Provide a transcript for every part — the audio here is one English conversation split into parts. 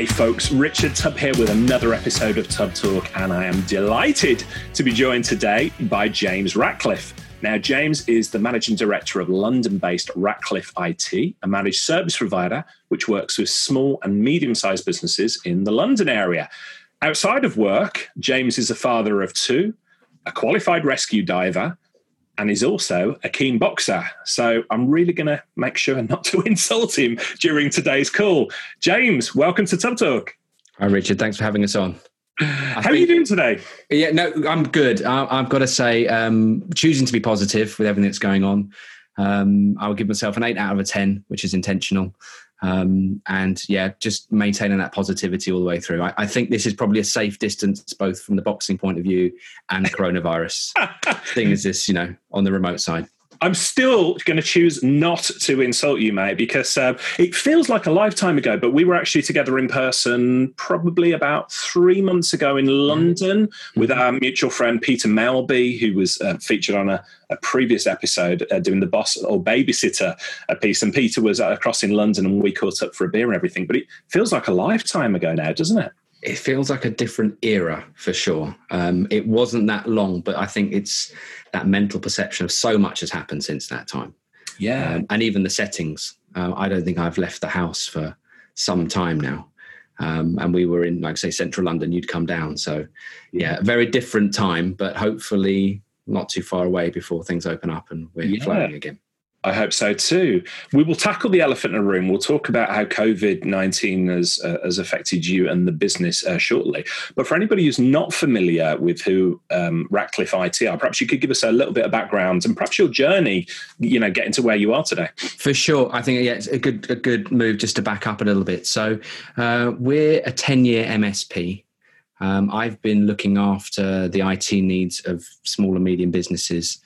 Hey folks, Richard Tubb here with another episode of Tubb Talk, and I am delighted to be joined today by James Ratcliffe. Now, James is the managing director of London based Ratcliffe IT, a managed service provider which works with small and medium sized businesses in the London area. Outside of work, James is a father of two, a qualified rescue diver, and is also a keen boxer. So I'm really going to make sure not to insult him during today's call. James, welcome to Tubb Talk. Hi, Richard. Thanks for having us on. I How think, are you doing today? Yeah, no, I'm good. I, have got to say, um, choosing to be positive with everything that's going on. Um, I would give myself an eight out of a 10, which is intentional. Um, and yeah, just maintaining that positivity all the way through. I, I, think this is probably a safe distance, both from the boxing point of view and coronavirus. thing is this, you know, on the remote side. I'm still going to choose not to insult you, mate, because uh, it feels like a lifetime ago. But we were actually together in person probably about three months ago in London mm-hmm. with our mutual friend Peter Melby, who was uh, featured on a, a previous episode uh, doing the boss or babysitter piece. And Peter was across in London, and we caught up for a beer and everything. But it feels like a lifetime ago now, doesn't it? It feels like a different era for sure. Um, it wasn't that long, but I think it's that mental perception of so much has happened since that time. Yeah. Um, and even the settings. Um, I don't think I've left the house for some time now. Um, and we were in, like say, central London, you'd come down. So, yeah, very different time, but hopefully not too far away before things open up and we're yeah. flowing again. I hope so too. We will tackle the elephant in the room. We'll talk about how COVID 19 has, uh, has affected you and the business uh, shortly. But for anybody who's not familiar with who um, Ratcliffe IT are, perhaps you could give us a little bit of background and perhaps your journey, you know, getting to where you are today. For sure. I think yeah, it's a good, a good move just to back up a little bit. So uh, we're a 10 year MSP. Um, I've been looking after the IT needs of small and medium businesses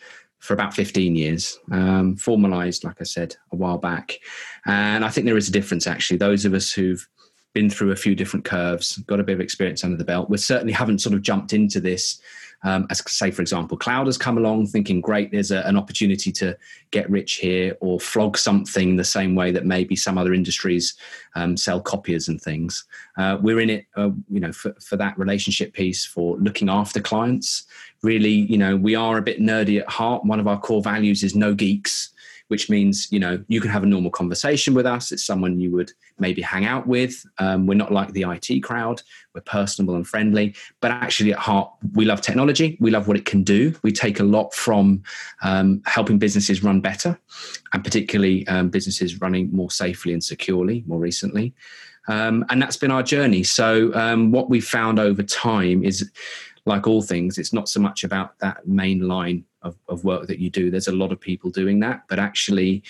for about 15 years, um, formalized, like I said, a while back. And I think there is a difference, actually. Those of us who've been through a few different curves, got a bit of experience under the belt, we certainly haven't sort of jumped into this um, as say for example cloud has come along thinking great there's a, an opportunity to get rich here or flog something the same way that maybe some other industries um, sell copiers and things uh, we're in it uh, you know for, for that relationship piece for looking after clients really you know we are a bit nerdy at heart one of our core values is no geeks which means you know you can have a normal conversation with us. It's someone you would maybe hang out with. Um, we're not like the IT crowd. We're personable and friendly, but actually at heart we love technology. We love what it can do. We take a lot from um, helping businesses run better, and particularly um, businesses running more safely and securely. More recently. Um, and that's been our journey. So, um, what we've found over time is, like all things, it's not so much about that main line of, of work that you do. There's a lot of people doing that, but actually,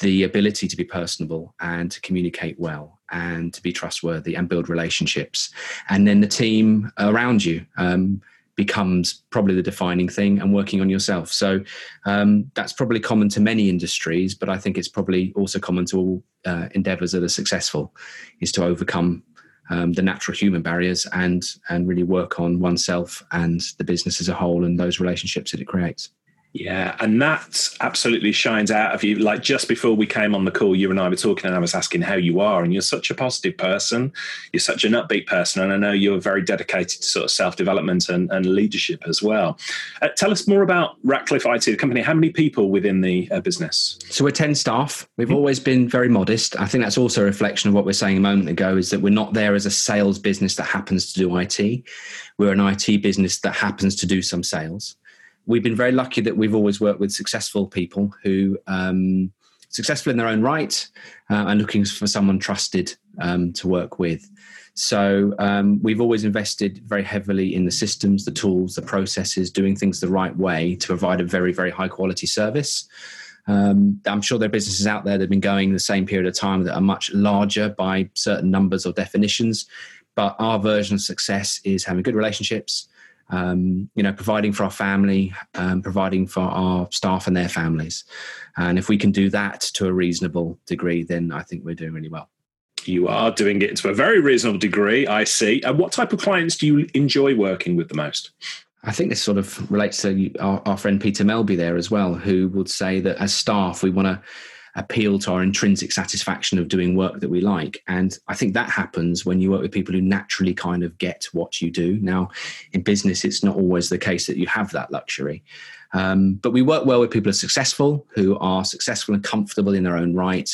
the ability to be personable and to communicate well and to be trustworthy and build relationships, and then the team around you. Um, becomes probably the defining thing and working on yourself. So um, that's probably common to many industries, but I think it's probably also common to all uh, endeavors that are successful is to overcome um, the natural human barriers and and really work on oneself and the business as a whole and those relationships that it creates. Yeah, and that absolutely shines out of you. Like just before we came on the call, you and I were talking, and I was asking how you are, and you're such a positive person. You're such an upbeat person, and I know you're very dedicated to sort of self development and, and, leadership as well. Uh, tell us more about Ratcliffe IT, the company. How many people within the uh, business? So we're ten staff. We've mm-hmm. always been very modest. I think that's also a reflection of what we we're saying a moment ago. Is that we're not there as a sales business that happens to do IT. We're an IT business that happens to do some sales we've been very lucky that we've always worked with successful people who um, successful in their own right uh, and looking for someone trusted um, to work with. So um, we've always invested very heavily in the systems, the tools, the processes, doing things the right way to provide a very, very high quality service. Um, I'm sure there are businesses out there that have been going the same period of time that are much larger by certain numbers or definitions. But our version of success is having good relationships, um, you know, providing for our family, um, providing for our staff and their families. And if we can do that to a reasonable degree, then I think we're doing really well. You are doing it to a very reasonable degree, I see. And what type of clients do you enjoy working with the most? I think this sort of relates to our, our friend Peter Melby there as well, who would say that as staff, we want to appeal to our intrinsic satisfaction of doing work that we like. And I think that happens when you work with people who naturally kind of get what you do. Now, in business, it's not always the case that you have that luxury. Um, but we work well with people who are successful, who are successful and comfortable in their own right,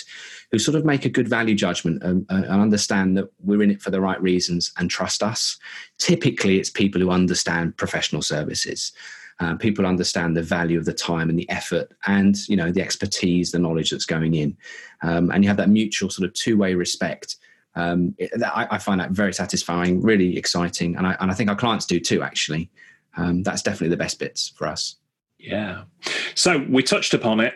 who sort of make a good value judgment and, and, understand that we're in it for the right reasons and trust us. Typically, it's people who understand professional services. Uh, people understand the value of the time and the effort and you know the expertise the knowledge that's going in. Um, and you have that mutual sort of two-way respect um, it, I, I, find that very satisfying really exciting and I, and I think our clients do too actually. Um, that's definitely the best bits for us. Yeah. So we touched upon it.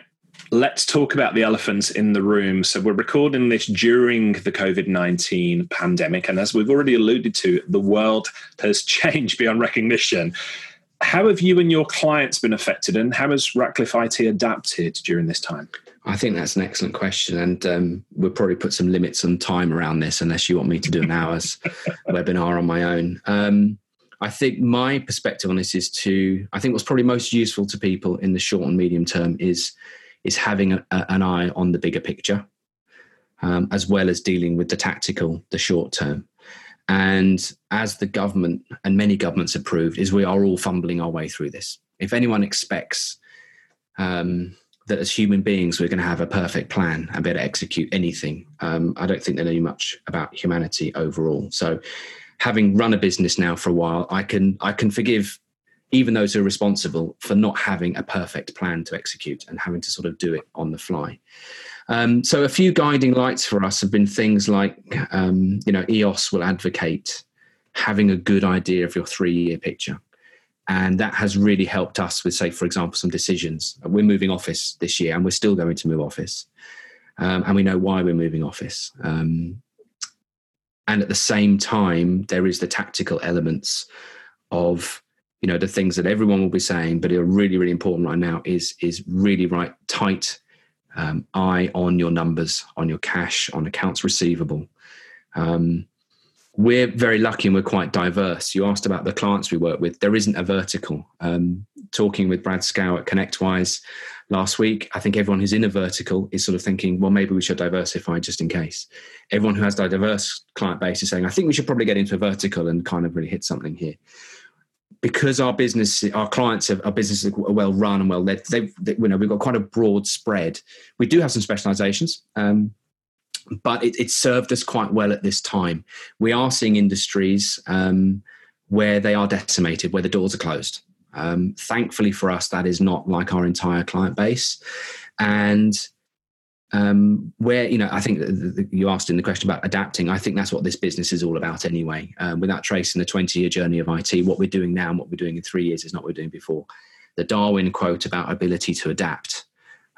Let's talk about the elephants in the room. So, we're recording this during the COVID 19 pandemic. And as we've already alluded to, the world has changed beyond recognition how have you and your clients been affected, and how has Ratcliffe IT adapted during this time? I think that's an excellent question, and um, we'll probably put some limits on time around this, unless you want me to do an hour's webinar on my own. Um, I think my perspective on this is to I think what's probably most useful to people in the short and medium term is is having a, an eye on the bigger picture, um, as well as dealing with the tactical, the short term. And as the government and many governments have proved, is we are all fumbling our way through this. If anyone expects um, that as human beings we're going to have a perfect plan and be able to execute anything, um, I don't think they know much about humanity overall. So, having run a business now for a while, I can I can forgive even those who are responsible for not having a perfect plan to execute and having to sort of do it on the fly. Um, so a few guiding lights for us have been things like, um, you know, EOS will advocate having a good idea of your three-year picture. And that has really helped us with, say, for example, some decisions. We're moving office this year and we're still going to move office. Um, and we know why we're moving office. Um, and at the same time, there is the tactical elements of you know the things that everyone will be saying but are really really important right now is is really right tight um, eye on your numbers, on your cash, on accounts receivable. Um, we're very lucky and we're quite diverse. You asked about the clients we work with. There isn't a vertical. Um, talking with Brad Scow at ConnectWise last week, I think everyone who's in a vertical is sort of thinking, well, maybe we should diversify just in case. Everyone who has a diverse client base is saying, I think we should probably get into a vertical and kind of really hit something here because our business, our clients, have, our businesses are well run and well led. They've, they, you know, we've got quite a broad spread. We do have some specializations, um, but it, it, served us quite well at this time. We are seeing industries um, where they are decimated, where the doors are closed. Um, thankfully for us, that is not like our entire client base, and um, where you know i think you asked in the question about adapting. I think that's what this business is all about anyway. Um, without tracing the 20 year journey of it what we're doing now and what we're doing in three years is not what we're doing before. The darwin quote about ability to adapt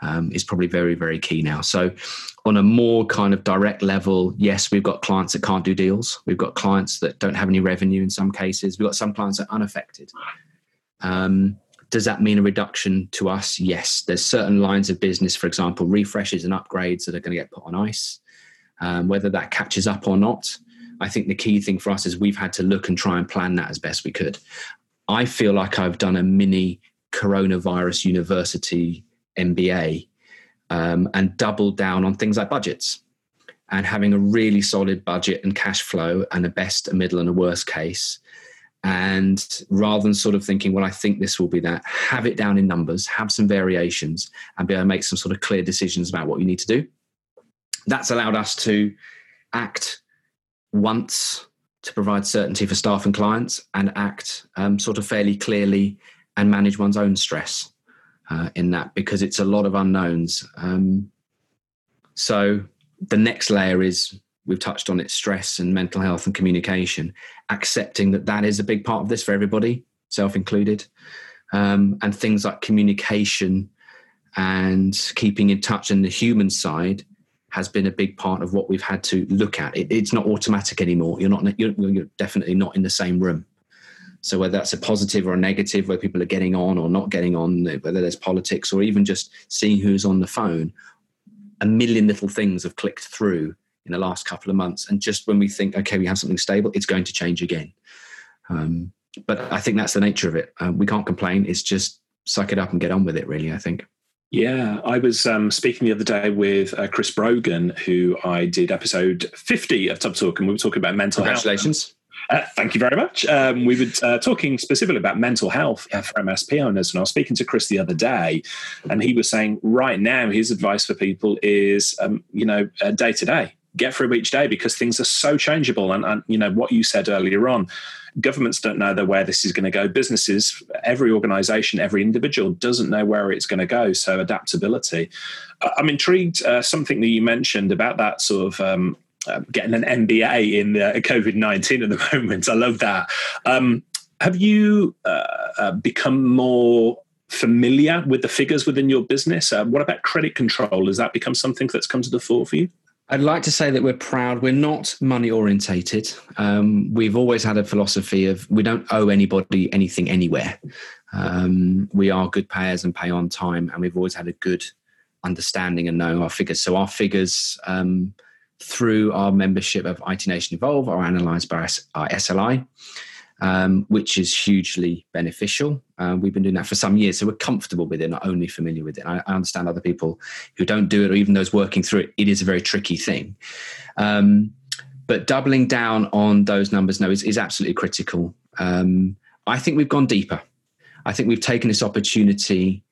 um, is probably very very key now. So on a more kind of direct level yes we've got clients that can't do deals. We've got clients that don't have any revenue in some cases. We've got some clients that are unaffected. Um, does that mean a reduction to us? Yes. There's certain lines of business, for example, refreshes and upgrades that are going to get put on ice. Um, whether that catches up or not, I think the key thing for us is we've had to look and try and plan that as best we could. I feel like I've done a mini coronavirus university MBA um, and doubled down on things like budgets and having a really solid budget and cash flow and a best, a middle, and a worst case and rather than sort of thinking well i think this will be that have it down in numbers have some variations and be able to make some sort of clear decisions about what you need to do. That's allowed us to act once to provide certainty for staff and clients and act um, sort of fairly clearly and manage one's own stress uh, in that because it's a lot of unknowns. Um, so the next layer is we've touched on it stress and mental health and communication accepting that that is a big part of this for everybody self included. Um, and things like communication and keeping in touch and the human side has been a big part of what we've had to look at. It, it's not automatic anymore. You're not you're, you're definitely not in the same room. So whether that's a positive or a negative where people are getting on or not getting on whether there's politics or even just seeing who's on the phone a million little things have clicked through in the last couple of months. And just when we think, okay, we have something stable, it's going to change again. Um, but I think that's the nature of it. Uh, we can't complain. It's just suck it up and get on with it, really, I think. Yeah, I was um, speaking the other day with uh, Chris Brogan, who I did episode 50 of Tubb Talk, and we were talking about mental Congratulations. health. Uh, thank you very much. Um, we were uh, talking specifically about mental health for MSP owners, and I was speaking to Chris the other day, and he was saying right now his advice for people is, um, you know, day to day, get through each day because things are so changeable, and, and you know what you said earlier on governments don't know where this is going to go. Businesses, every organization, every individual doesn't know where it's going to go. So adaptability. I'm intrigued. Uh, something that you mentioned about that sort of. Um, uh, getting an MBA in uh, COVID 19 at the moment. I love that. Um, have you uh, uh, become more familiar with the figures within your business? Uh, what about credit control? Has that become something that's come to the fore for you? I'd like to say that we're proud. We're not money orientated. Um, we've always had a philosophy of we don't owe anybody anything anywhere. Um, we are good payers and pay on time, and we've always had a good understanding and knowing our figures. So our figures um, through our membership of IT Nation Evolve are analysed by our SLI um, which is hugely beneficial. Uh, we've been doing that for some years, so we're comfortable with it, not only familiar with it. I, I, understand other people who don't do it, or even those working through it. It is a very tricky thing. Um, but doubling down on those numbers now is, is absolutely critical. Um, I think we've gone deeper. I think we've taken this opportunity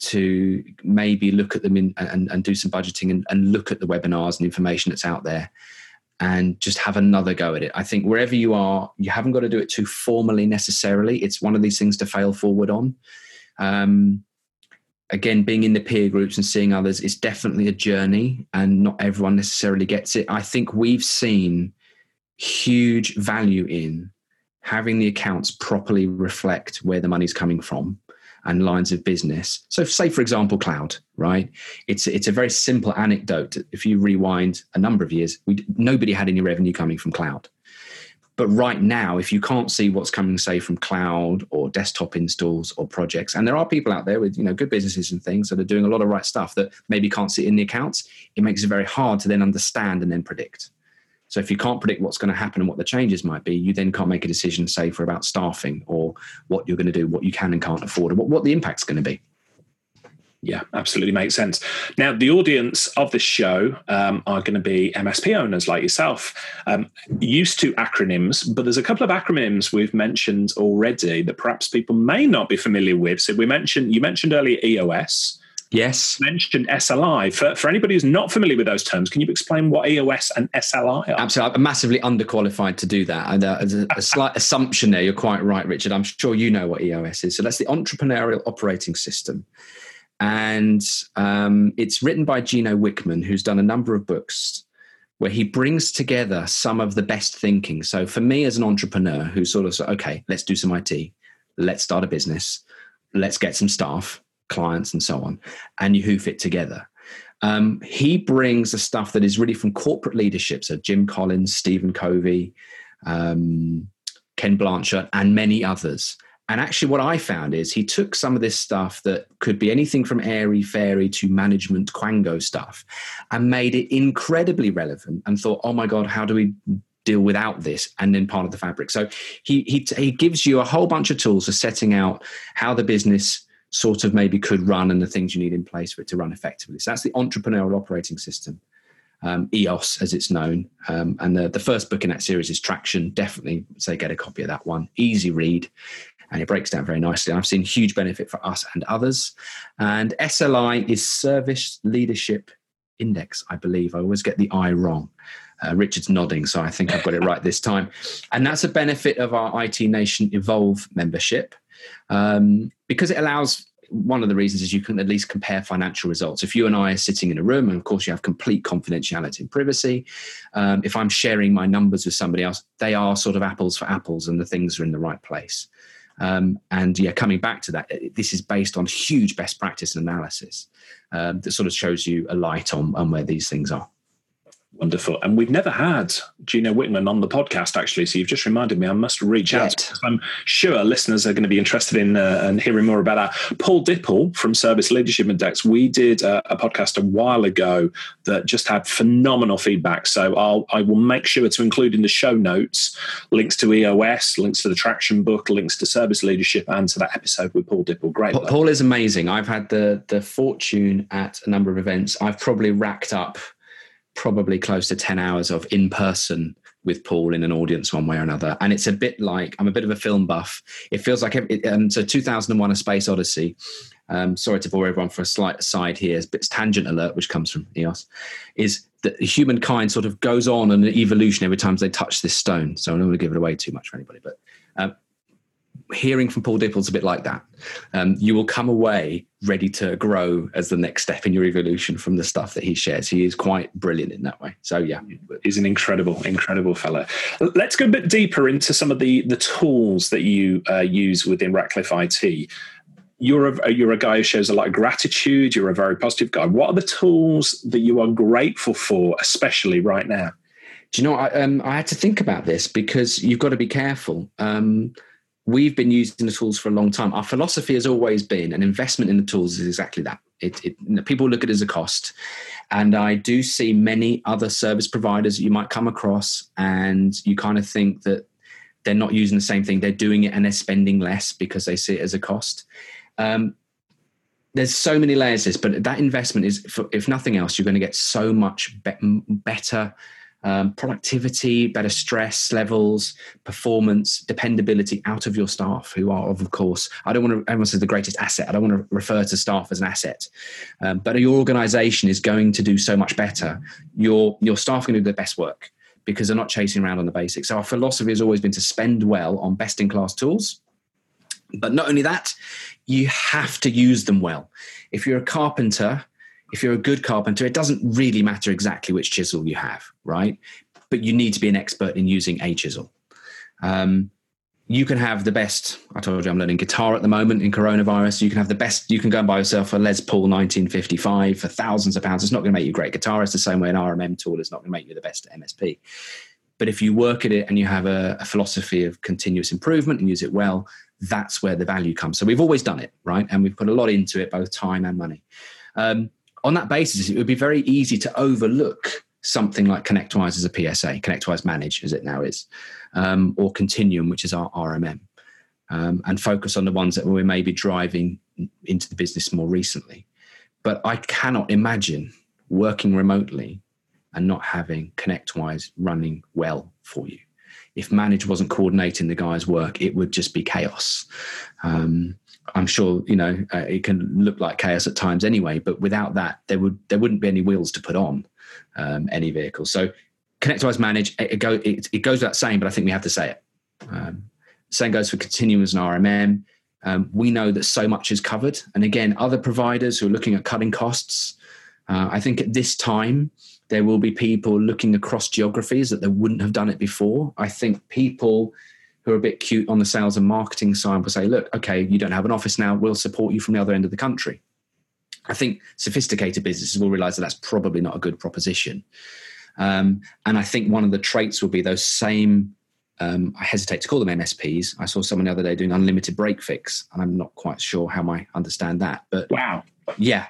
to maybe look at them in, and, and do some budgeting and, and look at the webinars and information that's out there and just have another go at it. I think wherever you are, you haven't got to do it too formally necessarily. It's one of these things to fail forward on. Um, again, being in the peer groups and seeing others is definitely a journey, and not everyone necessarily gets it. I think we've seen huge value in having the accounts properly reflect where the money's coming from and lines of business. So, say for example, cloud, right? It's it's a very simple anecdote. If you rewind a number of years, we nobody had any revenue coming from cloud. But right now, if you can't see what's coming, say from cloud or desktop installs or projects, and there are people out there with you know good businesses and things that are doing a lot of right stuff that maybe can't see in the accounts, it makes it very hard to then understand and then predict. So if you can't predict what's going to happen and what the changes might be, you then can't make a decision, say, for about staffing or what you're going to do, what you can and can't afford, and what, what the impact's going to be. Yeah, absolutely makes sense. Now, the audience of this show um, are going to be MSP owners like yourself, um, used to acronyms, but there's a couple of acronyms we've mentioned already that perhaps people may not be familiar with. So we mentioned you mentioned earlier EOS. Yes. mentioned SLI. For, for anybody who's not familiar with those terms, can you explain what EOS and SLI are? Absolutely. I'm massively underqualified to do that. And uh, a, a slight assumption there, you're quite right, Richard. I'm sure you know what EOS is. So that's the Entrepreneurial Operating System. And um, it's written by Gino Wickman, who's done a number of books where he brings together some of the best thinking. So for me as an entrepreneur who sort of said, okay, let's do some IT, let's start a business, let's get some staff, clients and so on, and you hoof it together. Um, he brings the stuff that is really from corporate leadership. So Jim Collins, Stephen Covey, um, Ken Blanchard, and many others. And actually, what I found is he took some of this stuff that could be anything from airy fairy to management quango stuff and made it incredibly relevant and thought, oh my God, how do we deal without this and then part of the fabric so he he he gives you a whole bunch of tools for setting out how the business sort of maybe could run and the things you need in place for it to run effectively. So that's the entrepreneurial operating system, um, EOS as it's known. Um, and the, the first book in that series is Traction. Definitely say get a copy of that one. Easy read. And it breaks down very nicely. I've seen huge benefit for us and others. And SLI is Service Leadership Index, I believe. I always get the I wrong. Uh, Richard's nodding, so I think I've got it right this time. And that's a benefit of our IT Nation Evolve membership um, because it allows one of the reasons is you can at least compare financial results. If you and I are sitting in a room, and of course you have complete confidentiality and privacy, um, if I'm sharing my numbers with somebody else, they are sort of apples for apples and the things are in the right place. Um, and yeah, coming back to that, this is based on huge best practice analysis um, that sort of shows you a light on, on where these things are. Wonderful. And we've never had Gino Wickman on the podcast, actually. So you've just reminded me I must reach Yet. out. I'm sure listeners are going to be interested in uh, hearing more about that. Paul Dippell from Service Leadership Index, we did a, a, podcast a while ago that just had phenomenal feedback. So I'll, I will make sure to include in the show notes links to EOS, links to the Traction book, links to Service Leadership, and to that episode with Paul Dippell. Great. Paul is amazing. I've had the, the fortune at a number of events. I've probably racked up – probably close to 10 hours of in person with Paul in an audience one way or another. And it's a bit like I'm a bit of a film buff. It feels like it, um, so 2001 A Space Odyssey. Um, sorry to bore everyone for a slight aside here, but it's tangent alert, which comes from EOS, is that humankind sort of goes on an evolution every time they touch this stone. So I don't want to give it away too much for anybody, but um, hearing from Paul Dippell's a bit like that. Um, you will come away ready to grow as the next step in your evolution from the stuff that he shares. He is quite brilliant in that way. So yeah, he's an incredible, incredible fellow. Let's go a bit deeper into some of the the tools that you uh, use within Ratcliffe IT. You're a, you're a guy who shows a lot of gratitude. You're a very positive guy. What are the tools that you are grateful for, especially right now? Do you know? I, um, I had to think about this because you've got to be careful. Um, we've been using the tools for a long time. Our philosophy has always been an investment in the tools is exactly that. It, it, people look at it as a cost. And I do see many other service providers you might come across, and you kind of think that they're not using the same thing. They're doing it and they're spending less because they see it as a cost. Um, there's so many layers to this, but that investment is, if nothing else, you're going to get so much be- better um, productivity, better stress levels, performance, dependability out of your staff, who are, of course, I don't want to, everyone says the greatest asset. I don't want to refer to staff as an asset, um, but your organization is going to do so much better. Your, your staff can do their best work because they're not chasing around on the basics. So our philosophy has always been to spend well on best in class tools. But not only that, you have to use them well. If you're a carpenter, if you're a good carpenter, it doesn't really matter exactly which chisel you have, right? But you need to be an expert in using a chisel. Um, you can have the best. I told you I'm learning guitar at the moment in coronavirus. You can have the best. You can go and buy yourself a Les Paul 1955 for thousands of pounds. It's not going to make you a great guitarist the same way an RMM tool is not going to make you the best at MSP. But if you work at it and you have a, a philosophy of continuous improvement and use it well, that's where the value comes. So we've always done it, right? And we've put a lot into it, both time and money. Um, on that basis, it would be very easy to overlook something like ConnectWise as a PSA, ConnectWise Manage as it now is, um, or Continuum, which is our RMM, um, and focus on the ones that we may be driving into the business more recently. But I cannot imagine working remotely and not having ConnectWise running well for you. If Manage wasn't coordinating the guy's work, it would just be chaos. Um, I'm sure you know uh, it can look like chaos at times anyway. But without that, there would there wouldn't be any wheels to put on um, any vehicle. So ConnectWise Manage it, it, go, it, it, goes without saying, but I think we have to say it. Um, same goes for Continuums and RMM. Um, we know that so much is covered, and again, other providers who are looking at cutting costs. Uh, I think at this time there will be people looking across geographies that they wouldn't have done it before. I think people who are a bit cute on the sales and marketing side will say, look, okay, you don't have an office now, we'll support you from the other end of the country. I think sophisticated businesses will realize that that's probably not a good proposition. Um, and I think one of the traits will be those same, um, I hesitate to call them MSPs. I saw someone the other day doing unlimited break fix, and I'm not quite sure how I understand that. But wow. Yeah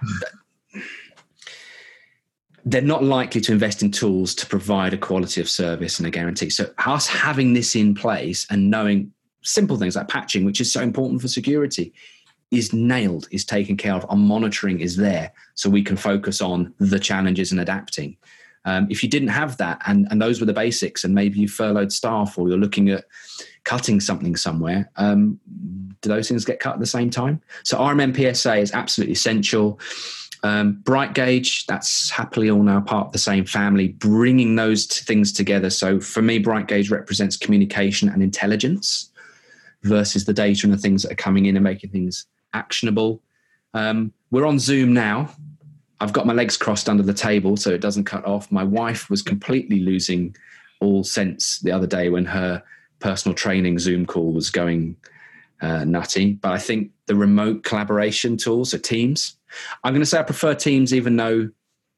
they're not likely to invest in tools to provide a quality of service and a guarantee. So, us having this in place and knowing simple things like patching, which is so important for security, is nailed, is taken care of. Our monitoring is there, so we can focus on the challenges and adapting. Um, if you didn't have that, and, and those were the basics, and maybe you furloughed staff or you're looking at cutting something somewhere, um, do those things get cut at the same time? So, RMM PSA is absolutely essential. Um, BrightGauge, that's happily all now part of the same family, bringing those things together. So for me, BrightGauge represents communication and intelligence versus the data and the things that are coming in and making things actionable. Um, we're on Zoom now. I've got my legs crossed under the table so it doesn't cut off. My wife was completely losing all sense the other day when her personal training Zoom call was going uh, nutty. But I think the remote collaboration tools, so Teams, I'm going to say I prefer Teams, even though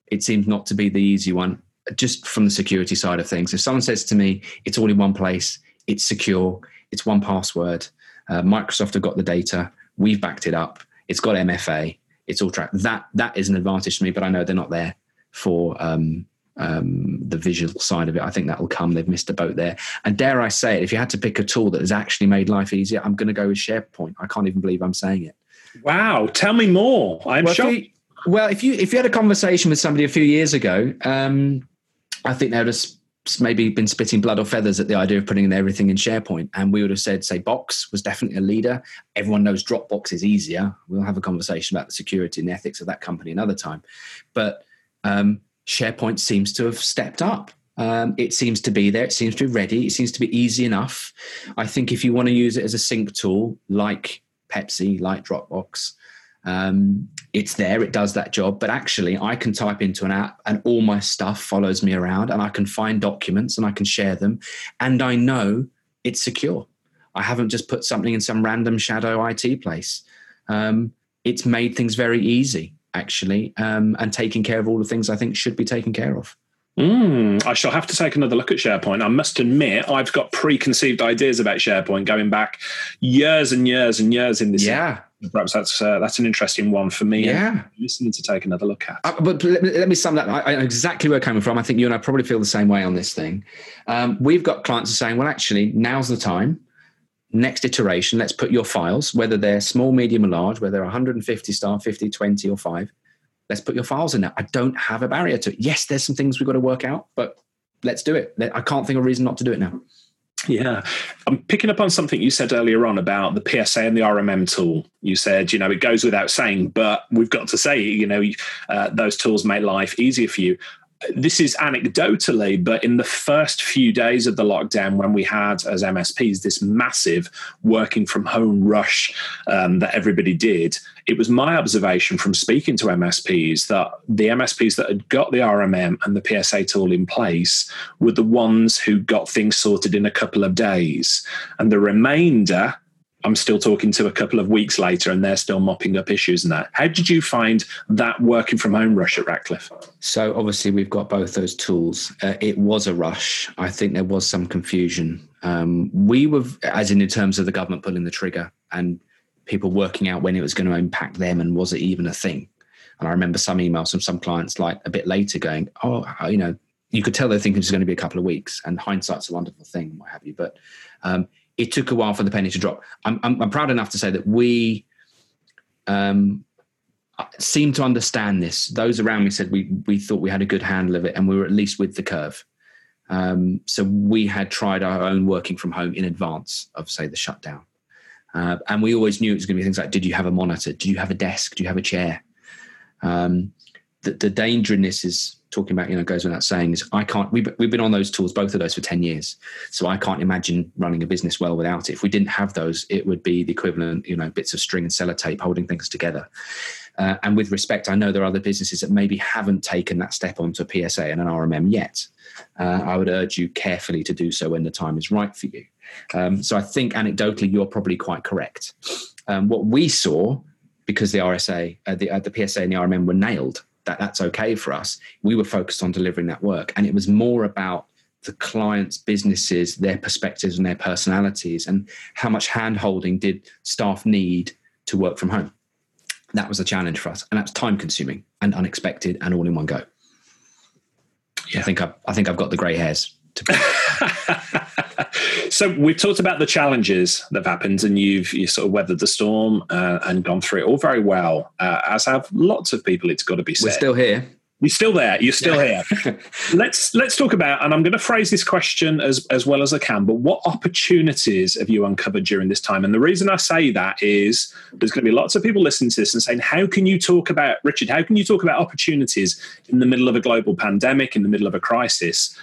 it seems not to be the easy one. just from the security side of things. If someone says to me, it's all in one place, it's secure, it's one password, uh, Microsoft have got the data, we've backed it up, it's got MFA, it's all tracked. That that is an advantage to me, but I know they're not there for um, um, the visual side of it. I think that will come. They've missed a boat there. And dare I say it, if you had to pick a tool that has actually made life easier, I'm going to go with SharePoint. I can't even believe I'm saying it. Wow, tell me more. I'm well, shocked. If you, well, if you if you had a conversation with somebody a few years ago, um, I think they would have maybe been spitting blood or feathers at the idea of putting everything in SharePoint. And we would have said, say, Box was definitely a leader. Everyone knows Dropbox is easier. We'll have a conversation about the security and the ethics of that company another time. But um, SharePoint seems to have stepped up. Um, it seems to be there. It seems to be ready. It seems to be easy enough. I think if you want to use it as a sync tool, like Pepsi, like Dropbox, um, it's there. It does that job. But actually, I can type into an app, and all my stuff follows me around, and I can find documents and I can share them, and I know it's secure. I haven't just put something in some random shadow IT place. Um, it's made things very easy actually, um, and taking care of all the things I think should be taken care of. Mm, I shall have to take another look at SharePoint. I must admit, I've got preconceived ideas about SharePoint going back years and years and years in this. Yeah. Perhaps that's uh, that's an interesting one for me. Yeah, listening to take another look at. Uh, but let me, let me, sum that. I, I know exactly where I'm coming from. I think you and I probably feel the same way on this thing. Um, we've got clients are saying, well, actually, now's the time next iteration, let's put your files, whether they're small, medium, or large, whether they're 150 star, 50, 20, or 5, let's put your files in there. I don't have a barrier to it. Yes, there's some things we've got to work out, but let's do it. I can't think of a reason not to do it now. Yeah. I'm picking up on something you said earlier on about the PSA and the RMM tool. You said, you know, it goes without saying, but we've got to say, you know, uh, those tools make life easier for you this is anecdotally, but in the first few days of the lockdown, when we had as MSPs this massive working from home rush um, that everybody did, it was my observation from speaking to MSPs that the MSPs that had got the RMM and the PSA tool in place were the ones who got things sorted in a couple of days. And the remainder I'm still talking to a couple of weeks later and they're still mopping up issues and that. How did you find that working from home rush at Ratcliffe? So, obviously, we've got both those tools. Uh, it was a rush. I think there was some confusion. Um, we were, as in, in terms of the government pulling the trigger and people working out when it was going to impact them and was it even a thing. And I remember some emails from some clients like a bit later going, oh, you know, you could tell they're thinking it's going to be a couple of weeks and hindsight's a wonderful thing, what have you. But um, it took a while for the penny to drop. I'm, I'm, I'm proud enough to say that we um, seem to understand this. Those around me said we we thought we had a good handle of it, and we were at least with the curve. Um, so we had tried our own working from home in advance of, say, the shutdown, uh, and we always knew it was going to be things like: Did you have a monitor? Do you have a desk? Do you have a chair? Um, the, the danger in this is talking about, you know, goes without saying is I can't, we've, we've been on those tools, both of those for 10 years. So I can't imagine running a business well without it. If we didn't have those, it would be the equivalent, you know, bits of string and sellotape holding things together. Uh, and with respect, I know there are other businesses that maybe haven't taken that step onto a PSA and an RMM yet. Uh, I would urge you carefully to do so when the time is right for you. Um, so I think anecdotally, you're probably quite correct. Um, what we saw, because the RSA, uh, the, uh, the PSA and the RMM were nailed that that's okay for us. We were focused on delivering that work. And it was more about the clients' businesses, their perspectives and their personalities, and how much hand holding did staff need to work from home. That was a challenge for us. And that's time consuming and unexpected and all in one go. Yeah. I think I've, I think I've got the grey hairs to so we've talked about the challenges that have happened, and you've you sort of weathered the storm uh, and gone through it all very well. Uh, as have lots of people. It's got to be said. We're still here. You're still there. You're still yeah. here. let's let's talk about, and I'm going to phrase this question as as well as I can. But what opportunities have you uncovered during this time? And the reason I say that is there's going to be lots of people listening to this and saying, "How can you talk about Richard? How can you talk about opportunities in the middle of a global pandemic, in the middle of a crisis?"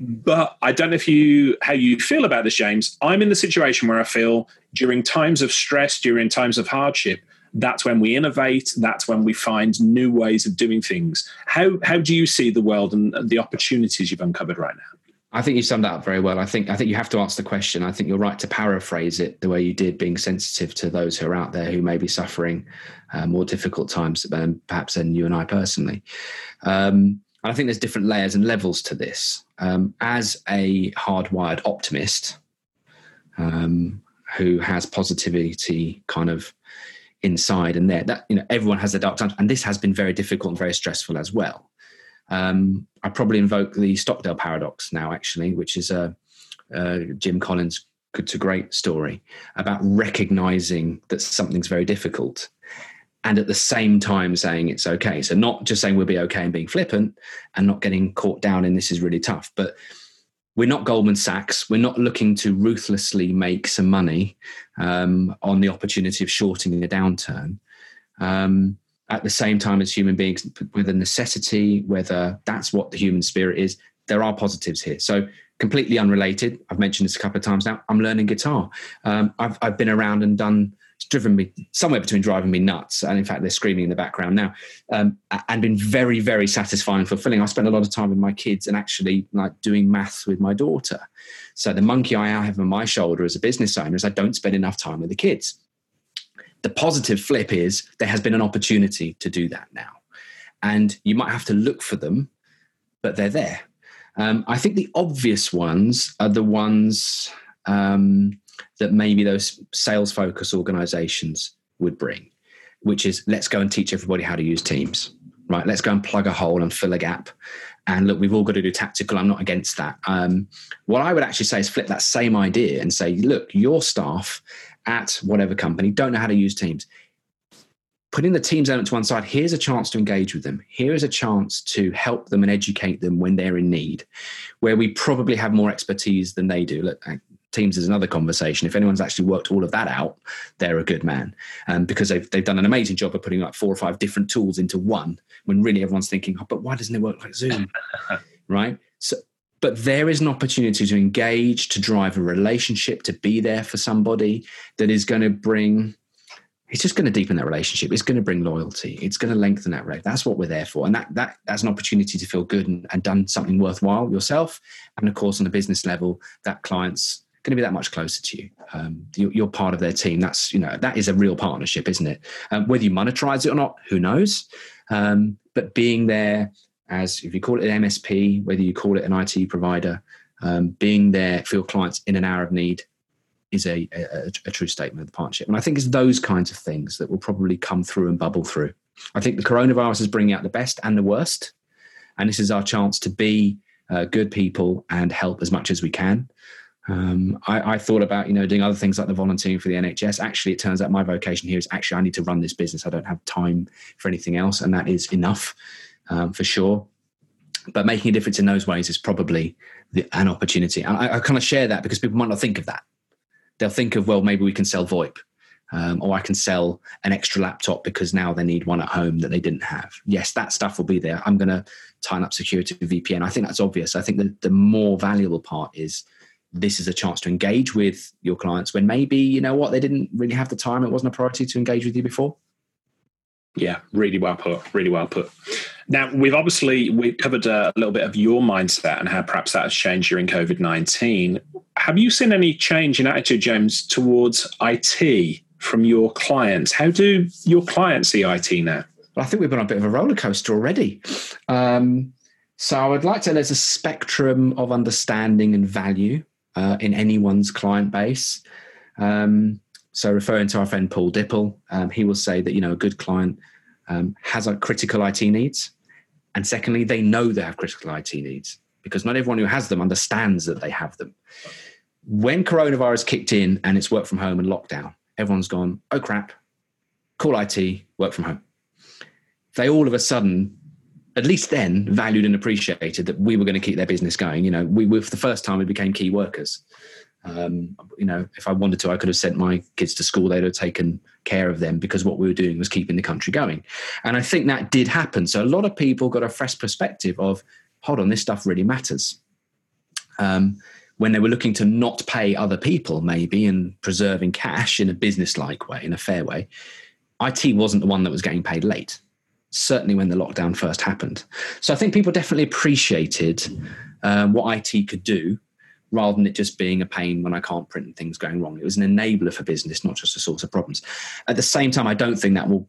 But I don't know if you how you feel about this, James. I'm in the situation where I feel during times of stress, during times of hardship, that's when we innovate. That's when we find new ways of doing things. How how do you see the world and the opportunities you've uncovered right now? I think you summed that up very well. I think I think you have to ask the question. I think you're right to paraphrase it the way you did, being sensitive to those who are out there who may be suffering uh, more difficult times than perhaps than you and I personally. Um, I think there's different layers and levels to this. Um, as a hardwired optimist um, who has positivity kind of inside and there, that you know everyone has their dark times, and this has been very difficult and very stressful as well. Um, I probably invoke the Stockdale paradox now, actually, which is a, a Jim Collins good to great story about recognizing that something's very difficult and at the same time saying it's okay. So not just saying we'll be okay and being flippant and not getting caught down in this is really tough, but we're not Goldman Sachs. We're not looking to ruthlessly make some money um, on the opportunity of shorting a downturn. Um, at the same time as human beings, with a necessity, whether that's what the human spirit is, there are positives here. So completely unrelated. I've mentioned this a couple of times now. I'm learning guitar. Um, I've, I've been around and done driven me somewhere between driving me nuts and in fact they're screaming in the background now um, and been very very satisfying and fulfilling. I spend a lot of time with my kids and actually like doing maths with my daughter. So the monkey i have on my shoulder as a business owner is i don't spend enough time with the kids. The positive flip is there has been an opportunity to do that now and you might have to look for them but they're there. Um, i think the obvious ones are the ones um, that maybe those sales focus organizations would bring, which is let's go and teach everybody how to use Teams, right? Let's go and plug a hole and fill a gap. And look, we've all got to do tactical. I'm not against that. Um, what I would actually say is flip that same idea and say, look, your staff at whatever company don't know how to use Teams. Putting the Teams element to one side, here's a chance to engage with them. Here is a chance to help them and educate them when they're in need, where we probably have more expertise than they do. Look, teams is another conversation. If anyone's actually worked all of that out, they're a good man um, because they've, they've done an amazing job of putting like four or five different tools into one when really everyone's thinking, oh, but why doesn't it work like Zoom? right? So, but there is an opportunity to engage, to drive a relationship, to be there for somebody that is going to bring it's just going to deepen that relationship. It's going to bring loyalty. It's going to lengthen that relationship. That's what we're there for. And that, that that's an opportunity to feel good and, and done something worthwhile yourself. And of course, on a business level, that client's going to be that much closer to you. Um, you are part of their team. That's you know that is a real partnership, isn't it? Um, whether you monetize it or not, who knows? Um, but being there as if you call it an MSP, whether you call it an IT provider, um, being there for your clients in an hour of need is a, a, a true statement of the partnership. And I think it's those kinds of things that will probably come through and bubble through. I think the coronavirus is bringing out the best and the worst, and this is our chance to be uh, good people and help as much as we can. Um, I, I, thought about you know doing other things like the volunteering for the NHS. Actually, it turns out my vocation here is actually I need to run this business. I don't have time for anything else, and that is enough um, for sure. But making a difference in those ways is probably the, an opportunity. And I, I kind of share that because people might not think of that. They'll think of well, maybe we can sell VoIP. Um, or I can sell an extra laptop because now they need one at home that they didn't have. Yes, that stuff will be there. I'm going to tie up security VPN. I think that's obvious. I think the more valuable part is this is a chance to engage with your clients when maybe you know what they didn't really have the time it wasn't a priority to engage with you before? Yeah really well put really well put. Now we've obviously we've covered a little bit of your mindset and how perhaps that has changed during covid-19 have you seen any change in attitude james towards it from your clients? How do your clients see it now? Well, i think we've been on a bit of a roller coaster already. Um, so I would like to. Say there's a spectrum of understanding and value uh, in anyone's client base. Um, so, referring to our friend Paul Dippell, um, he will say that you know a good client um, has a critical IT needs, and secondly, they know they have critical IT needs because not everyone who has them understands that they have them. When coronavirus kicked in and it's work from home and lockdown, everyone's gone, oh crap, call IT, work from home. They all of a sudden at least then valued and appreciated that we were going to keep their business going. You know, we were for the first time we became key workers. Um, you know, if I wanted to, I could have sent my kids to school. They'd have taken care of them because what we were doing was keeping the country going. And I think that did happen. So a lot of people got a fresh perspective of, hold on, this stuff really matters. Um, when they were looking to not pay other people, maybe, and preserving cash in a business-like way, in a fair way, IT wasn't the one that was getting paid late certainly when the lockdown first happened. So I think people definitely appreciated um, what IT could do rather than it just being a pain when I can't print and things going wrong. It was an enabler for business, not just a source of problems. At the same time, I don't think that will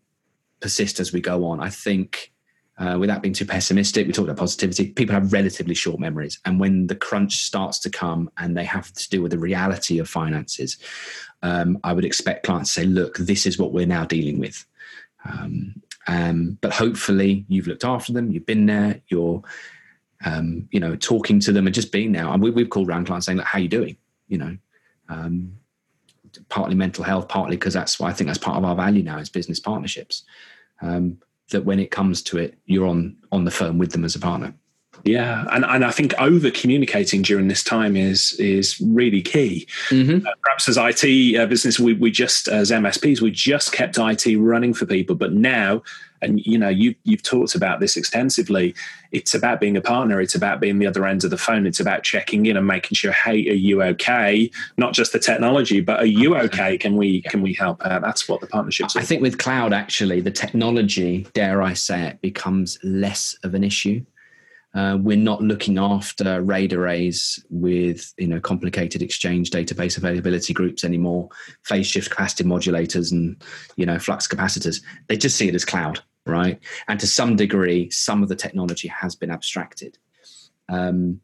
persist as we go on. I think uh, without being too pessimistic, we talked about positivity. People have relatively short memories. And when the crunch starts to come and they have to deal with the reality of finances, um, I would expect clients to say, look, this is what we're now dealing with. Um, um, but hopefully you've looked after them, you've been there, you're, um, you know, talking to them and just being there. And we, have called around clients saying, look, how are you doing? You know, um, partly mental health, partly because that's why I think that's part of our value now is business partnerships. Um, that when it comes to it, you're on on the phone with them as a partner. Yeah, and, and I think over communicating during this time is is really key. Mm-hmm. Uh, perhaps as IT uh, business, we we just as MSPs we just kept IT running for people, but now and you know you you've talked about this extensively it's about being a partner it's about being the other end of the phone it's about checking in and making sure hey are you okay? Not just the technology but are you okay? Can we can we help out that's what the partnerships i think with cloud actually the technology dare i say it becomes less of an issue uh, we're not looking after RAID arrays with you know complicated exchange database availability groups anymore, phase shift capacitive modulators and you know flux capacitors. They just see it as cloud right? And to some degree, some of the technology has been abstracted. Um,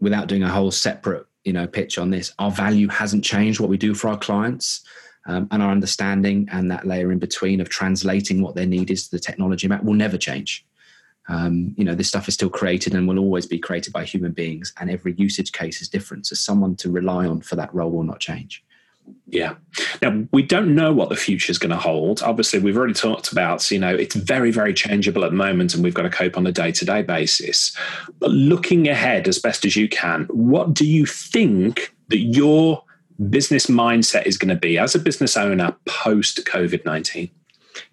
without doing a whole separate, you know, pitch on this, our value hasn't changed. What we do for our clients um, and our understanding and that layer in between of translating what their need is to the technology map will never change. Um, you know, this stuff is still created and will always be created by human beings, and every usage case is different. So, someone to rely on for that role will not change. Yeah. Now we don't know what the future is going to hold. Obviously, we've already talked about, you know, it's very, very changeable at the moment and we've got to cope on a day to day basis. But looking ahead as best as you can, what do you think that your business mindset is going to be as a business owner post COVID 19?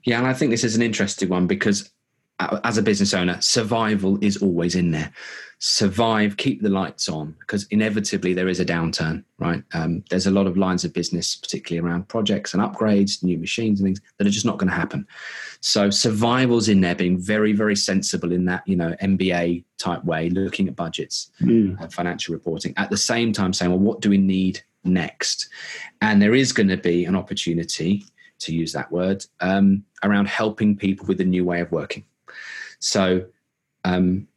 Yeah, and I think this is an interesting one because as a business owner, survival is always in there survive, keep the lights on, because inevitably there is a downturn, right? Um, there's a lot of lines of business, particularly around projects and upgrades, new machines and things that are just not going to happen. So survival's in there, being very, very sensible in that, you know, MBA type way, looking at budgets mm. and financial reporting. At the same time, saying, well, what do we need next? And there is going to be an opportunity to use that word um, around helping people with a new way of working. So um,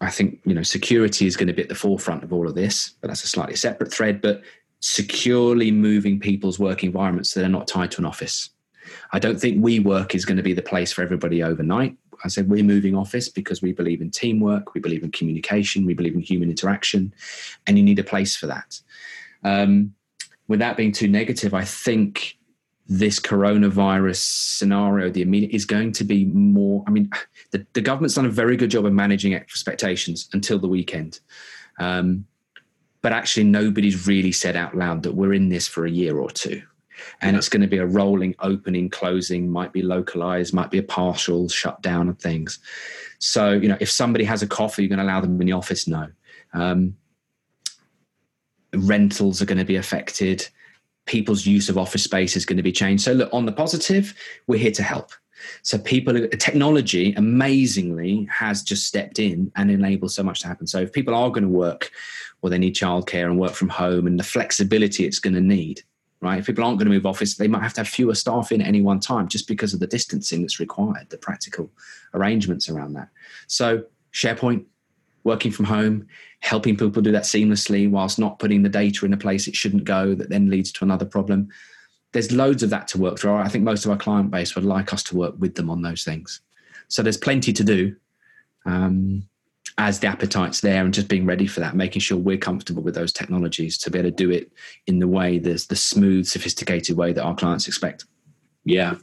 I think you know security is going to be at the forefront of all of this, but that's a slightly separate thread. But securely moving people's work environments so they're not tied to an office. I don't think we work is going to be the place for everybody overnight. I said we're moving office because we believe in teamwork, we believe in communication, we believe in human interaction, and you need a place for that. Um, without being too negative, I think this coronavirus scenario, the immediate is going to be more. I mean, the, the government's done a very good job of managing expectations until the weekend. Um, but actually, nobody's really said out loud that we're in this for a year or two. And yeah. it's going to be a rolling opening, closing, might be localized, might be a partial shutdown of things. So, you know, if somebody has a cough, are you going to allow them in the office? No. Um, rentals are going to be affected people's use of office space is going to be changed. So, look, on the positive, we're here to help. So, people, technology amazingly has just stepped in and enabled so much to happen. So, if people are going to work or they need childcare and work from home and the flexibility it's going to need, right? If people aren't going to move office, they might have to have fewer staff in at any one time just because of the distancing that's required, the practical arrangements around that. So, SharePoint, working from home, helping people do that seamlessly whilst not putting the data in a place it shouldn't go that then leads to another problem. There's loads of that to work through. I think most of our client base would like us to work with them on those things. So there's plenty to do um, as the appetite's there and just being ready for that, making sure we're comfortable with those technologies to be able to do it in the way, there's the smooth, sophisticated way that our clients expect. Yeah.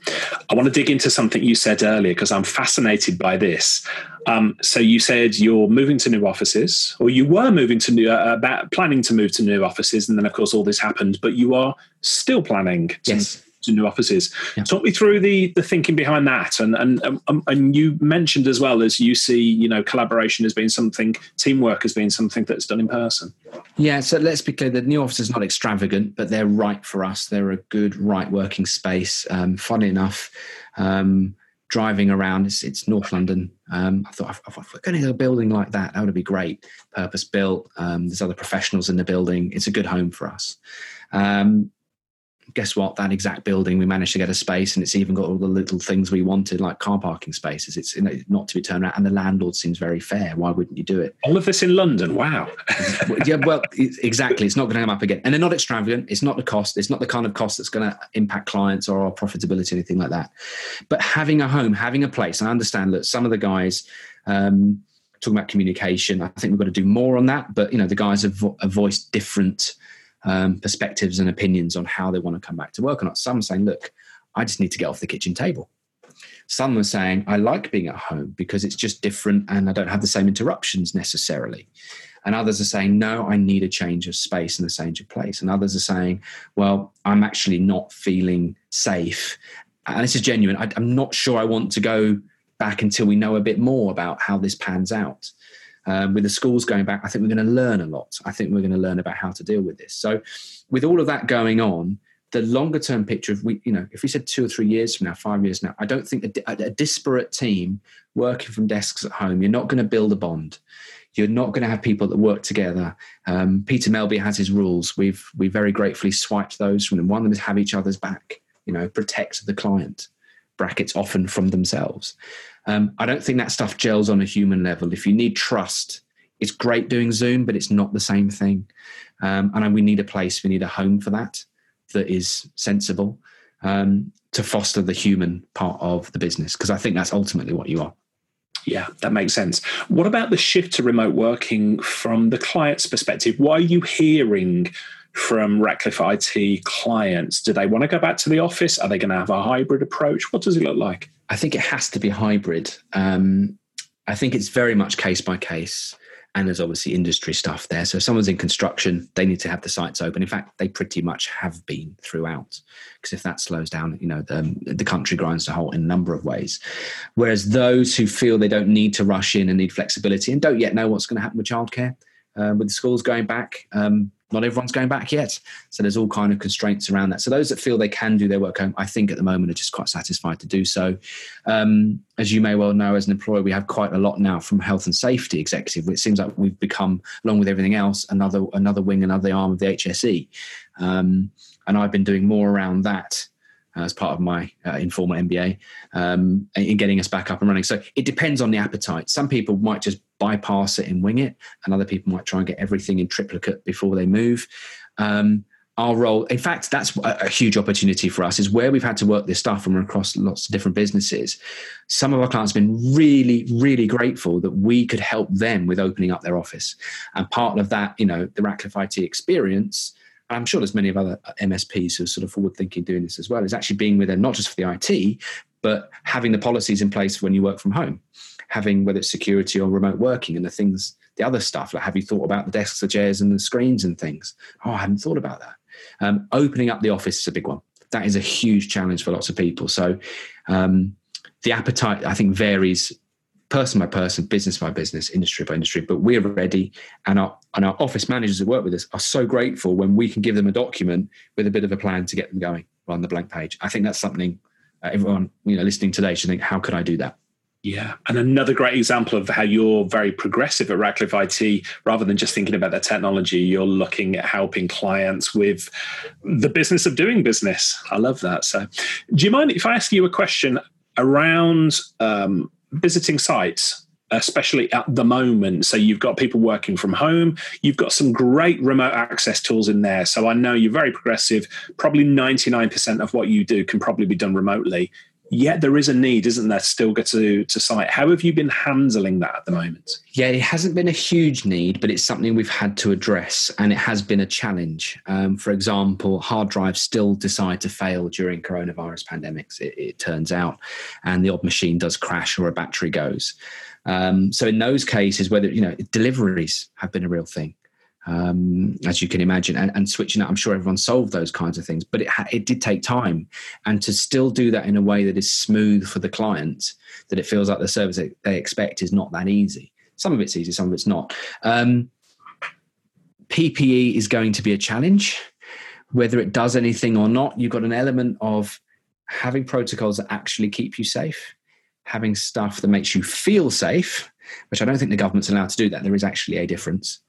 I want to dig into something you said earlier because I'm fascinated by this. Um, so you said you're moving to new offices, or you were moving to new, uh, about planning to move to new offices, and then of course all this happened. But you are still planning yes new offices. Yeah. Talk me through the the thinking behind that, and and um, um, and you mentioned as well as you see, you know, collaboration has been something, teamwork has been something that's done in person. Yeah, so let's be clear: the new office is not extravagant, but they're right for us. They're a good, right working space. Um, funny enough. Um, driving around, it's, it's North London. Um, I thought, if, if, we're going to a building like that, that would be great. Purpose built. Um, there's other professionals in the building. It's a good home for us. Um, guess what? That exact building, we managed to get a space, and it's even got all the little things we wanted, like car parking spaces. It's you know, not to be turned around, and the landlord seems very fair. Why wouldn't you do it? All of this in London. Wow. yeah, well, exactly. It's not going to come up again, and they're not extravagant. It's not the cost. It's not the kind of cost that's going to impact clients or our profitability, anything like that. But having a home, having a place, I understand that some of the guys. Um, talking about communication, I think we've got to do more on that. But you know, the guys have, vo- have voiced different um, perspectives and opinions on how they want to come back to work or not. Some are saying, look, I just need to get off the kitchen table. Some are saying, I like being at home because it's just different and I don't have the same interruptions necessarily. And others are saying, no, I need a change of space and a change of place. And others are saying, well, I'm actually not feeling safe. And this is genuine. I, I'm not sure I want to go back until we know a bit more about how this pans out. Um, with the schools going back, I think we're going to learn a lot. I think we're going to learn about how to deal with this. So, with all of that going on, the longer term picture of we, you know, if we said two or three years from now, five years now, I don't think a, a, a disparate team working from desks at home, you're not going to build a bond. You're not going to have people that work together. Um, Peter Melby has his rules. We've we very gratefully swiped those from them. One of them is have each other's back. You know, protect the client. Brackets often from themselves. Um, I don't think that stuff gels on a human level. If you need trust, it's great doing Zoom, but it's not the same thing. Um, and we need a place, we need a home for that that is sensible um, to foster the human part of the business, because I think that's ultimately what you are. Yeah, that makes sense. What about the shift to remote working from the client's perspective? Why are you hearing from Ratcliffe IT clients? Do they want to go back to the office? Are they going to have a hybrid approach? What does it look like? I think it has to be hybrid. Um, I think it's very much case by case. And there's obviously industry stuff there. So if someone's in construction, they need to have the sites open. In fact, they pretty much have been throughout. Because if that slows down, you know, the, the country grinds to halt in a number of ways. Whereas those who feel they don't need to rush in and need flexibility and don't yet know what's going to happen with childcare, uh, with the schools going back, um, not everyone's going back yet. So there's all kind of constraints around that. So those that feel they can do their work home, I think at the moment are just quite satisfied to do so. Um, as you may well know, as an employer, we have quite a lot now from health and safety executive. It seems like we've become, along with everything else, another another wing, another arm of the HSE. Um, and I've been doing more around that as part of my uh, informal MBA um, in getting us back up and running. So it depends on the appetite. Some people might just bypass it and wing it, and other people might try and get everything in triplicate before they move. Um, our role, in fact, that's a, a, huge opportunity for us, is where we've had to work this stuff we're across lots of different businesses. Some of our clients have been really, really grateful that we could help them with opening up their office. And part of that, you know, the Ratcliffe IT experience I'm sure there's many of other MSPs who are sort of forward thinking doing this as well, is actually being with them, not just for the IT, but having the policies in place when you work from home, having whether it's security or remote working and the things, the other stuff, like have you thought about the desks, the chairs, and the screens and things? Oh, I hadn't thought about that. Um, opening up the office is a big one. That is a huge challenge for lots of people. So um, the appetite, I think, varies person by person, business by business, industry by industry. But we're ready, and our and our office managers who work with us are so grateful when we can give them a document with a bit of a plan to get them going on the blank page. I think that's something uh, everyone you know listening today should think: How could I do that? Yeah, and another great example of how you're very progressive at Ratcliffe IT. Rather than just thinking about the technology, you're looking at helping clients with the business of doing business. I love that. So, do you mind if I ask you a question around um, visiting sites, especially at the moment. So you've got people working from home. You've got some great remote access tools in there. So I know you're very progressive. Probably 99% of what you do can probably be done remotely yet there is a need, isn't there, still get to, to site. How have you been handling that at the moment? Yeah, it hasn't been a huge need, but it's something we've had to address and it has been a challenge. Um, for example, hard drives still decide to fail during coronavirus pandemics, it, it, turns out, and the odd machine does crash or a battery goes. Um, so in those cases, whether, you know, deliveries have been a real thing um, as you can imagine, and, and, switching out. I'm sure everyone solved those kinds of things, but it, ha- it did take time. And to still do that in a way that is smooth for the client, that it feels like the service that they expect is not that easy. Some of it's easy, some of it's not. Um, PPE is going to be a challenge. Whether it does anything or not, you've got an element of having protocols that actually keep you safe, having stuff that makes you feel safe, which I don't think the government's allowed to do that. There is actually a difference.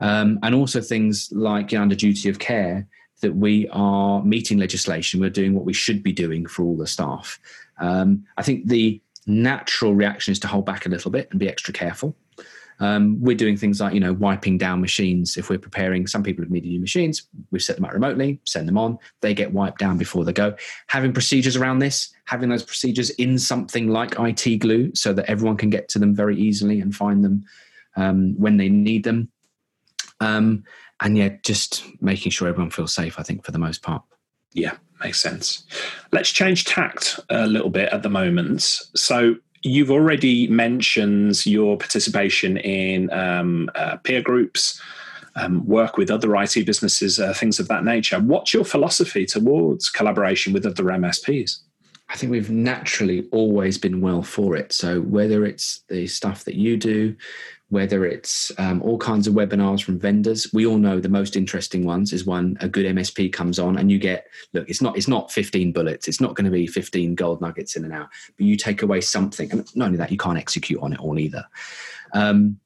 Um, and also things like you know, under duty of care, that we are meeting legislation. We're doing what we should be doing for all the staff. Um, I think the natural reaction is to hold back a little bit and be extra careful. Um, we're doing things like, you know, wiping down machines. If we're preparing, some people have needed new machines, We've set them up remotely, send them on, they get wiped down before they go. Having procedures around this, having those procedures in something like IT Glue so that everyone can get to them very easily and find them um, when they need them. Um, and yeah, just making sure everyone feels safe, I think, for the most part. Yeah, makes sense. Let's change tact a little bit at the moment. So, you've already mentioned your participation in um, uh, peer groups, um, work with other IT businesses, uh, things of that nature. What's your philosophy towards collaboration with other MSPs? I think we've naturally always been well for it. So, whether it's the stuff that you do, whether it's um, all kinds of webinars from vendors. We all know the most interesting ones is when a good MSP comes on and you get look. It's not it's not 15 bullets. It's not going to be 15 gold nuggets in an hour. But you take away something, and not only that, you can't execute on it all either. Um,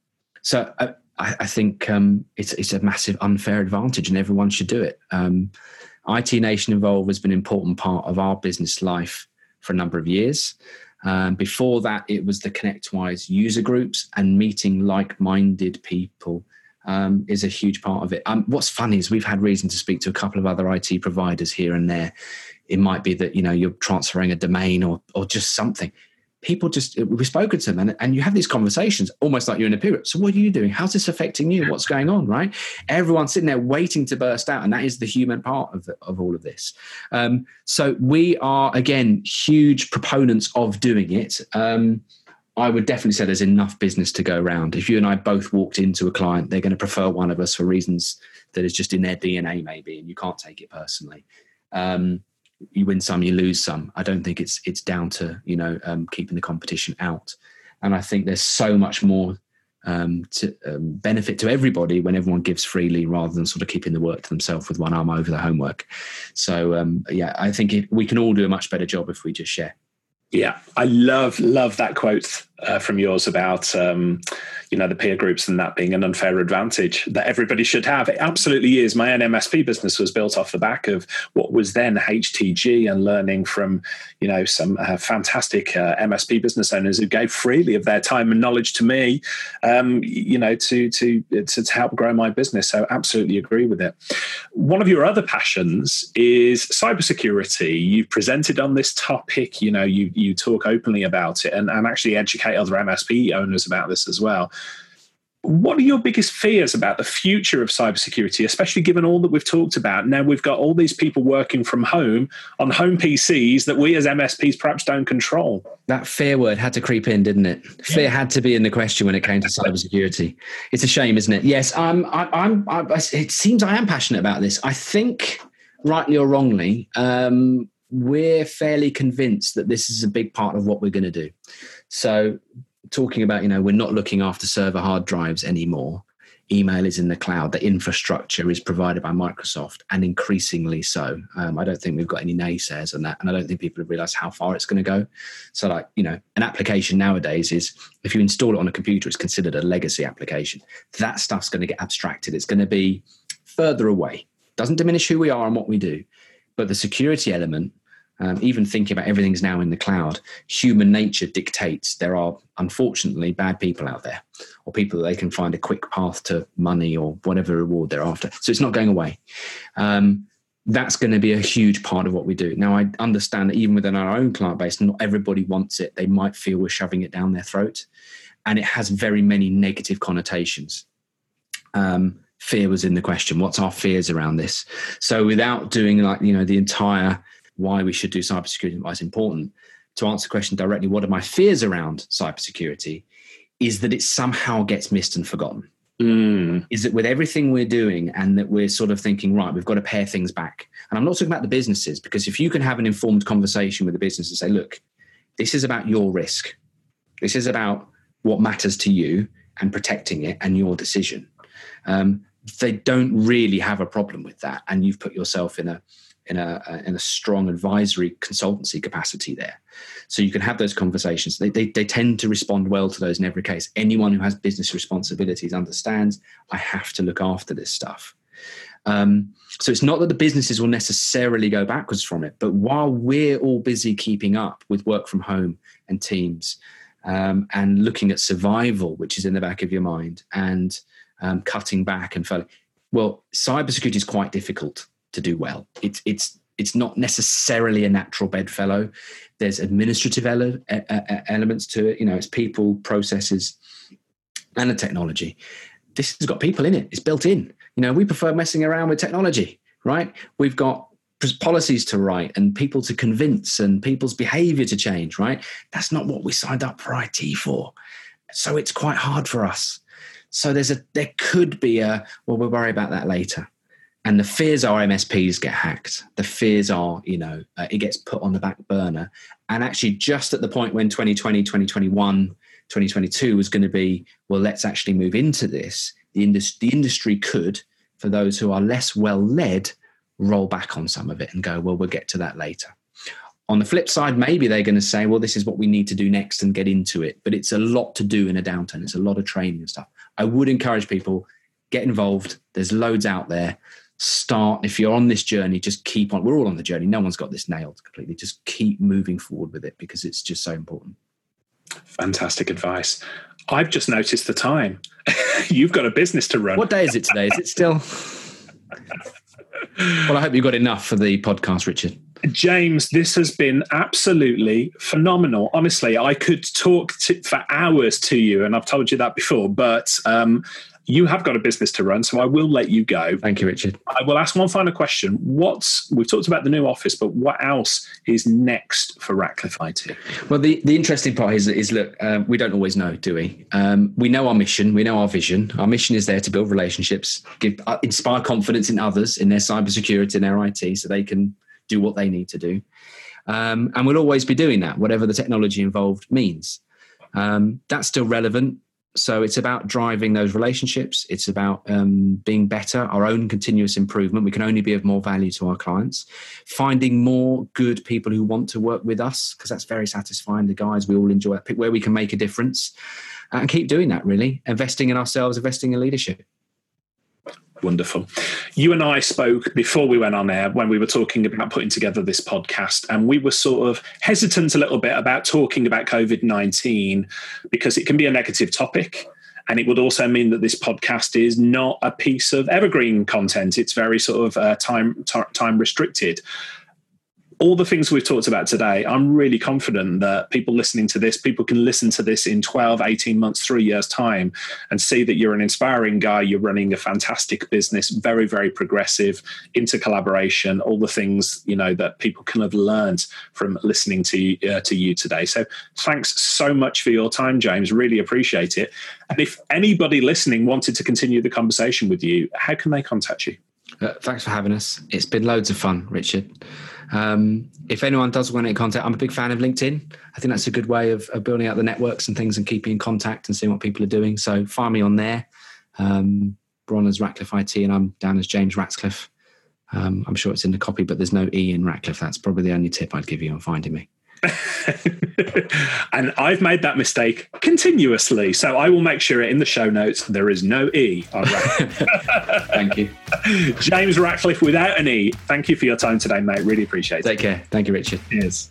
so I, I think um, it's it's a massive unfair advantage, and everyone should do it. Um, IT Nation Evolve has been an important part of our business life for a number of years. Um, before that, it was the ConnectWise user groups and meeting like minded people um, is a huge part of it. Um, what's funny is we've had reason to speak to a couple of other IT providers here and there. It might be that you know you're transferring a domain or or just something people just we've spoken to them and, and you have these conversations almost like you're in a period. So what are you doing? How's this affecting you? What's going on right? Everyone's sitting there waiting to burst out and that is the human part of, the, of all of this. Um, so we are again huge proponents of doing it. Um, I would definitely say there's enough business to go around. If you and I both walked into a client, they're going to prefer one of us for reasons that is just in their DNA, maybe, and you can't take it personally. Um, you win some, you lose some. I don't think it's it's down to you know um, keeping the competition out. And I think there's so much more um, to um, benefit to everybody when everyone gives freely rather than sort of keeping the work to themselves with one arm over the homework. So um, yeah, I think it, we can all do a much better job if we just share. Yeah, I love love that quote uh, from yours about um, you know the peer groups and that being an unfair advantage that everybody should have. It absolutely is. My own MSP business was built off the back of what was then HTG and learning from you know some uh, fantastic uh, MSP business owners who gave freely of their time and knowledge to me, um, you know, to, to to to help grow my business. So absolutely agree with it. One of your other passions is cybersecurity. You've presented on this topic. You know, you you talk openly about it and, and actually educate other MSP owners about this as well. What are your biggest fears about the future of cybersecurity, especially given all that we've talked about? Now we've got all these people working from home on home PCs that we as MSPs perhaps don't control. That fear word had to creep in, didn't it? Fear had to be in the question when it came to cybersecurity. It's a shame, isn't it? Yes, I'm. I, I'm. I, it seems I am passionate about this. I think, rightly or wrongly, um, we're fairly convinced that this is a big part of what we're going to do. So, talking about, you know, we're not looking after server hard drives anymore. Email is in the cloud. The infrastructure is provided by Microsoft, and increasingly so. Um, I don't think we've got any naysayers on that, and I don't think people have realised how far it's going to go. So, like you know, an application nowadays is if you install it on a computer, it's considered a legacy application. That stuff's going to get abstracted. It's going to be further away. Doesn't diminish who we are and what we do, but the security element um, even thinking about everything's now in the cloud, human nature dictates there are unfortunately bad people out there, or people that they can find a quick path to money or whatever reward they're after. So it's not going away. Um, that's going to be a huge part of what we do. Now, I understand that even within our own client base, not everybody wants it. They might feel we're shoving it down their throat, and it has very many negative connotations. Um, fear was in the question. What's our fears around this? So, without doing like you know the entire why we should do cybersecurity and why it's important. To answer the question directly, what are my fears around cybersecurity? Is that it somehow gets missed and forgotten. Mm. Is that with everything we're doing and that we're sort of thinking, right, we've got to pare things back. And I'm not talking about the businesses, because if you can have an informed conversation with the business and say, look, this is about your risk, this is about what matters to you and protecting it and your decision. Um, they don't really have a problem with that. And you've put yourself in a in a, in a strong advisory consultancy capacity there. So you can have those conversations. They, they, they tend to respond well to those in every case. Anyone who has business responsibilities understands I have to look after this stuff. Um, so it's not that the businesses will necessarily go backwards from it, but while we're all busy keeping up with work from home and teams um, and looking at survival, which is in the back of your mind, and um, cutting back and failing, well, cybersecurity is quite difficult to do well. It's it's it's not necessarily a natural bedfellow. There's administrative ele- elements to it. You know, it's people, processes, and the technology. This has got people in it. It's built in. You know, we prefer messing around with technology, right? We've got policies to write and people to convince and people's behavior to change, right? That's not what we signed up for IT for. So it's quite hard for us. So there's a there could be a well, we'll worry about that later. And the fears are MSPs get hacked. The fears are, you know, uh, it gets put on the back burner. And actually, just at the point when 2020, 2021, 2022 was going to be, well, let's actually move into this, the, indus- the industry could, for those who are less well led, roll back on some of it and go, well, we'll get to that later. On the flip side, maybe they're going to say, well, this is what we need to do next and get into it. But it's a lot to do in a downturn. It's a lot of training and stuff. I would encourage people get involved. There's loads out there. Start if you're on this journey. Just keep on. We're all on the journey. No one's got this nailed completely. Just keep moving forward with it because it's just so important. Fantastic advice. I've just noticed the time. You've got a business to run. What day is it today? Is it still? well, I hope you got enough for the podcast, Richard. James, this has been absolutely phenomenal. Honestly, I could talk to, for hours to you, and I've told you that before, but um, you have got a business to run, so I will let you go. Thank you, Richard. I will ask one final question. What's we've talked about the new office, but what else is next for Ratcliffe IT? Well, the, the interesting part is is look, um, we don't always know, do we? Um, we know our mission, we know our vision. Our mission is there to build relationships, give uh, inspire confidence in others in their cybersecurity, in their IT, so they can do what they need to do. Um, and we'll always be doing that, whatever the technology involved means. Um, that's still relevant. So it's about driving those relationships. It's about um, being better, our own continuous improvement. We can only be of more value to our clients. Finding more good people who want to work with us, because that's very satisfying. The guys we all enjoy, where we can make a difference, and keep doing that. Really, investing in ourselves, investing in leadership. Wonderful. You and I spoke before we went on air when we were talking about putting together this podcast, and we were sort of hesitant a little bit about talking about COVID 19 because it can be a negative topic. And it would also mean that this podcast is not a piece of evergreen content. It's very sort of uh, time t- time restricted all the things we've talked about today, I'm really confident that people listening to this, people can listen to this in 12, 18 months, three years' time and see that you're an inspiring guy. You're running a fantastic business, very, very progressive, into collaboration, all the things, you know, that people can have learned from listening to, uh, to you today. So thanks so much for your time, James. Really appreciate it. And if anybody listening wanted to continue the conversation with you, how can they contact you? Uh, thanks for having us. It's been loads of fun, Richard. Um, if anyone does want in contact, I'm a big fan of LinkedIn. I think that's a good way of, of, building out the networks and things and keeping in contact and seeing what people are doing. So find me on there. Um, Bron as Ratcliffe IT, and I'm down as James Ratcliffe. Um, I'm sure it's in the copy, but there's no E in Ratcliffe. That's probably the only tip I'd give you on finding me. and I've made that mistake continuously. So I will make sure in the show notes there is no E on Thank you. James Ratcliffe without an E. Thank you for your time today, mate. Really appreciate Take it. Take care. Thank you, Richard. Cheers.